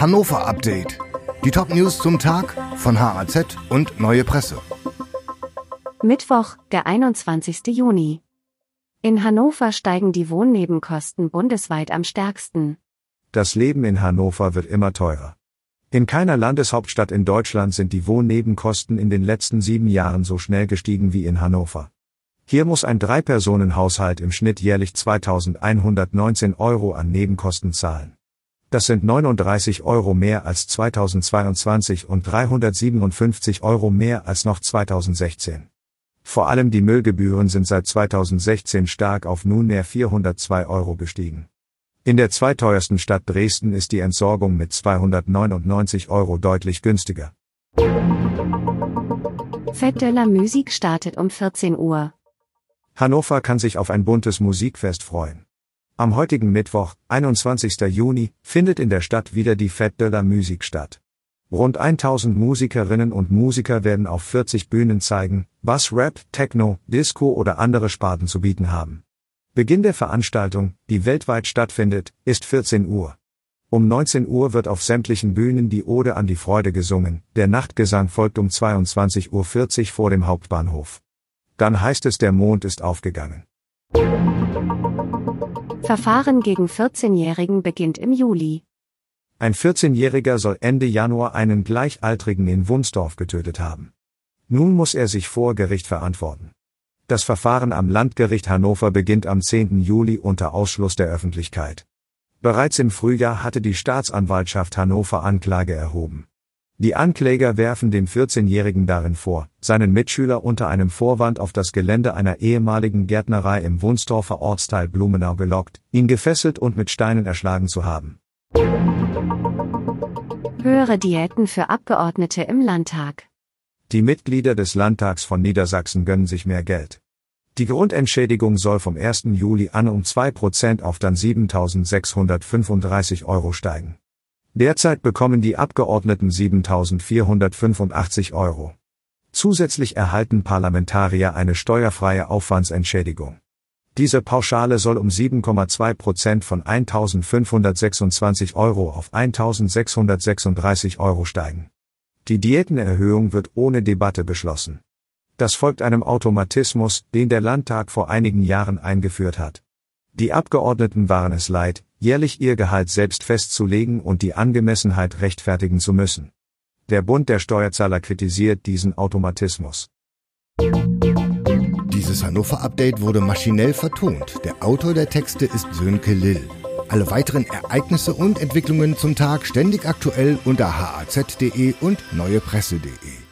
Hannover Update. Die Top-News zum Tag von HAZ und Neue Presse. Mittwoch, der 21. Juni. In Hannover steigen die Wohnnebenkosten bundesweit am stärksten. Das Leben in Hannover wird immer teurer. In keiner Landeshauptstadt in Deutschland sind die Wohnnebenkosten in den letzten sieben Jahren so schnell gestiegen wie in Hannover. Hier muss ein Drei-Personen-Haushalt im Schnitt jährlich 2119 Euro an Nebenkosten zahlen. Das sind 39 Euro mehr als 2022 und 357 Euro mehr als noch 2016. Vor allem die Müllgebühren sind seit 2016 stark auf nunmehr 402 Euro gestiegen. In der zweiteuersten Stadt Dresden ist die Entsorgung mit 299 Euro deutlich günstiger. Fête de la Musique startet um 14 Uhr. Hannover kann sich auf ein buntes Musikfest freuen. Am heutigen Mittwoch, 21. Juni, findet in der Stadt wieder die Fête de la Musique statt. Rund 1000 Musikerinnen und Musiker werden auf 40 Bühnen zeigen, was Rap, Techno, Disco oder andere Sparten zu bieten haben. Beginn der Veranstaltung, die weltweit stattfindet, ist 14 Uhr. Um 19 Uhr wird auf sämtlichen Bühnen die Ode an die Freude gesungen, der Nachtgesang folgt um 22.40 Uhr vor dem Hauptbahnhof. Dann heißt es der Mond ist aufgegangen. Verfahren gegen 14-Jährigen beginnt im Juli. Ein 14-Jähriger soll Ende Januar einen Gleichaltrigen in Wunsdorf getötet haben. Nun muss er sich vor Gericht verantworten. Das Verfahren am Landgericht Hannover beginnt am 10. Juli unter Ausschluss der Öffentlichkeit. Bereits im Frühjahr hatte die Staatsanwaltschaft Hannover Anklage erhoben. Die Ankläger werfen dem 14-Jährigen darin vor, seinen Mitschüler unter einem Vorwand auf das Gelände einer ehemaligen Gärtnerei im Wunsdorfer Ortsteil Blumenau gelockt, ihn gefesselt und mit Steinen erschlagen zu haben. Höhere Diäten für Abgeordnete im Landtag. Die Mitglieder des Landtags von Niedersachsen gönnen sich mehr Geld. Die Grundentschädigung soll vom 1. Juli an um 2% auf dann 7.635 Euro steigen. Derzeit bekommen die Abgeordneten 7.485 Euro. Zusätzlich erhalten Parlamentarier eine steuerfreie Aufwandsentschädigung. Diese Pauschale soll um 7,2 Prozent von 1.526 Euro auf 1.636 Euro steigen. Die Diätenerhöhung wird ohne Debatte beschlossen. Das folgt einem Automatismus, den der Landtag vor einigen Jahren eingeführt hat. Die Abgeordneten waren es leid, jährlich ihr Gehalt selbst festzulegen und die Angemessenheit rechtfertigen zu müssen. Der Bund der Steuerzahler kritisiert diesen Automatismus. Dieses Hannover-Update wurde maschinell vertont. Der Autor der Texte ist Sönke Lill. Alle weiteren Ereignisse und Entwicklungen zum Tag ständig aktuell unter haz.de und neuepresse.de.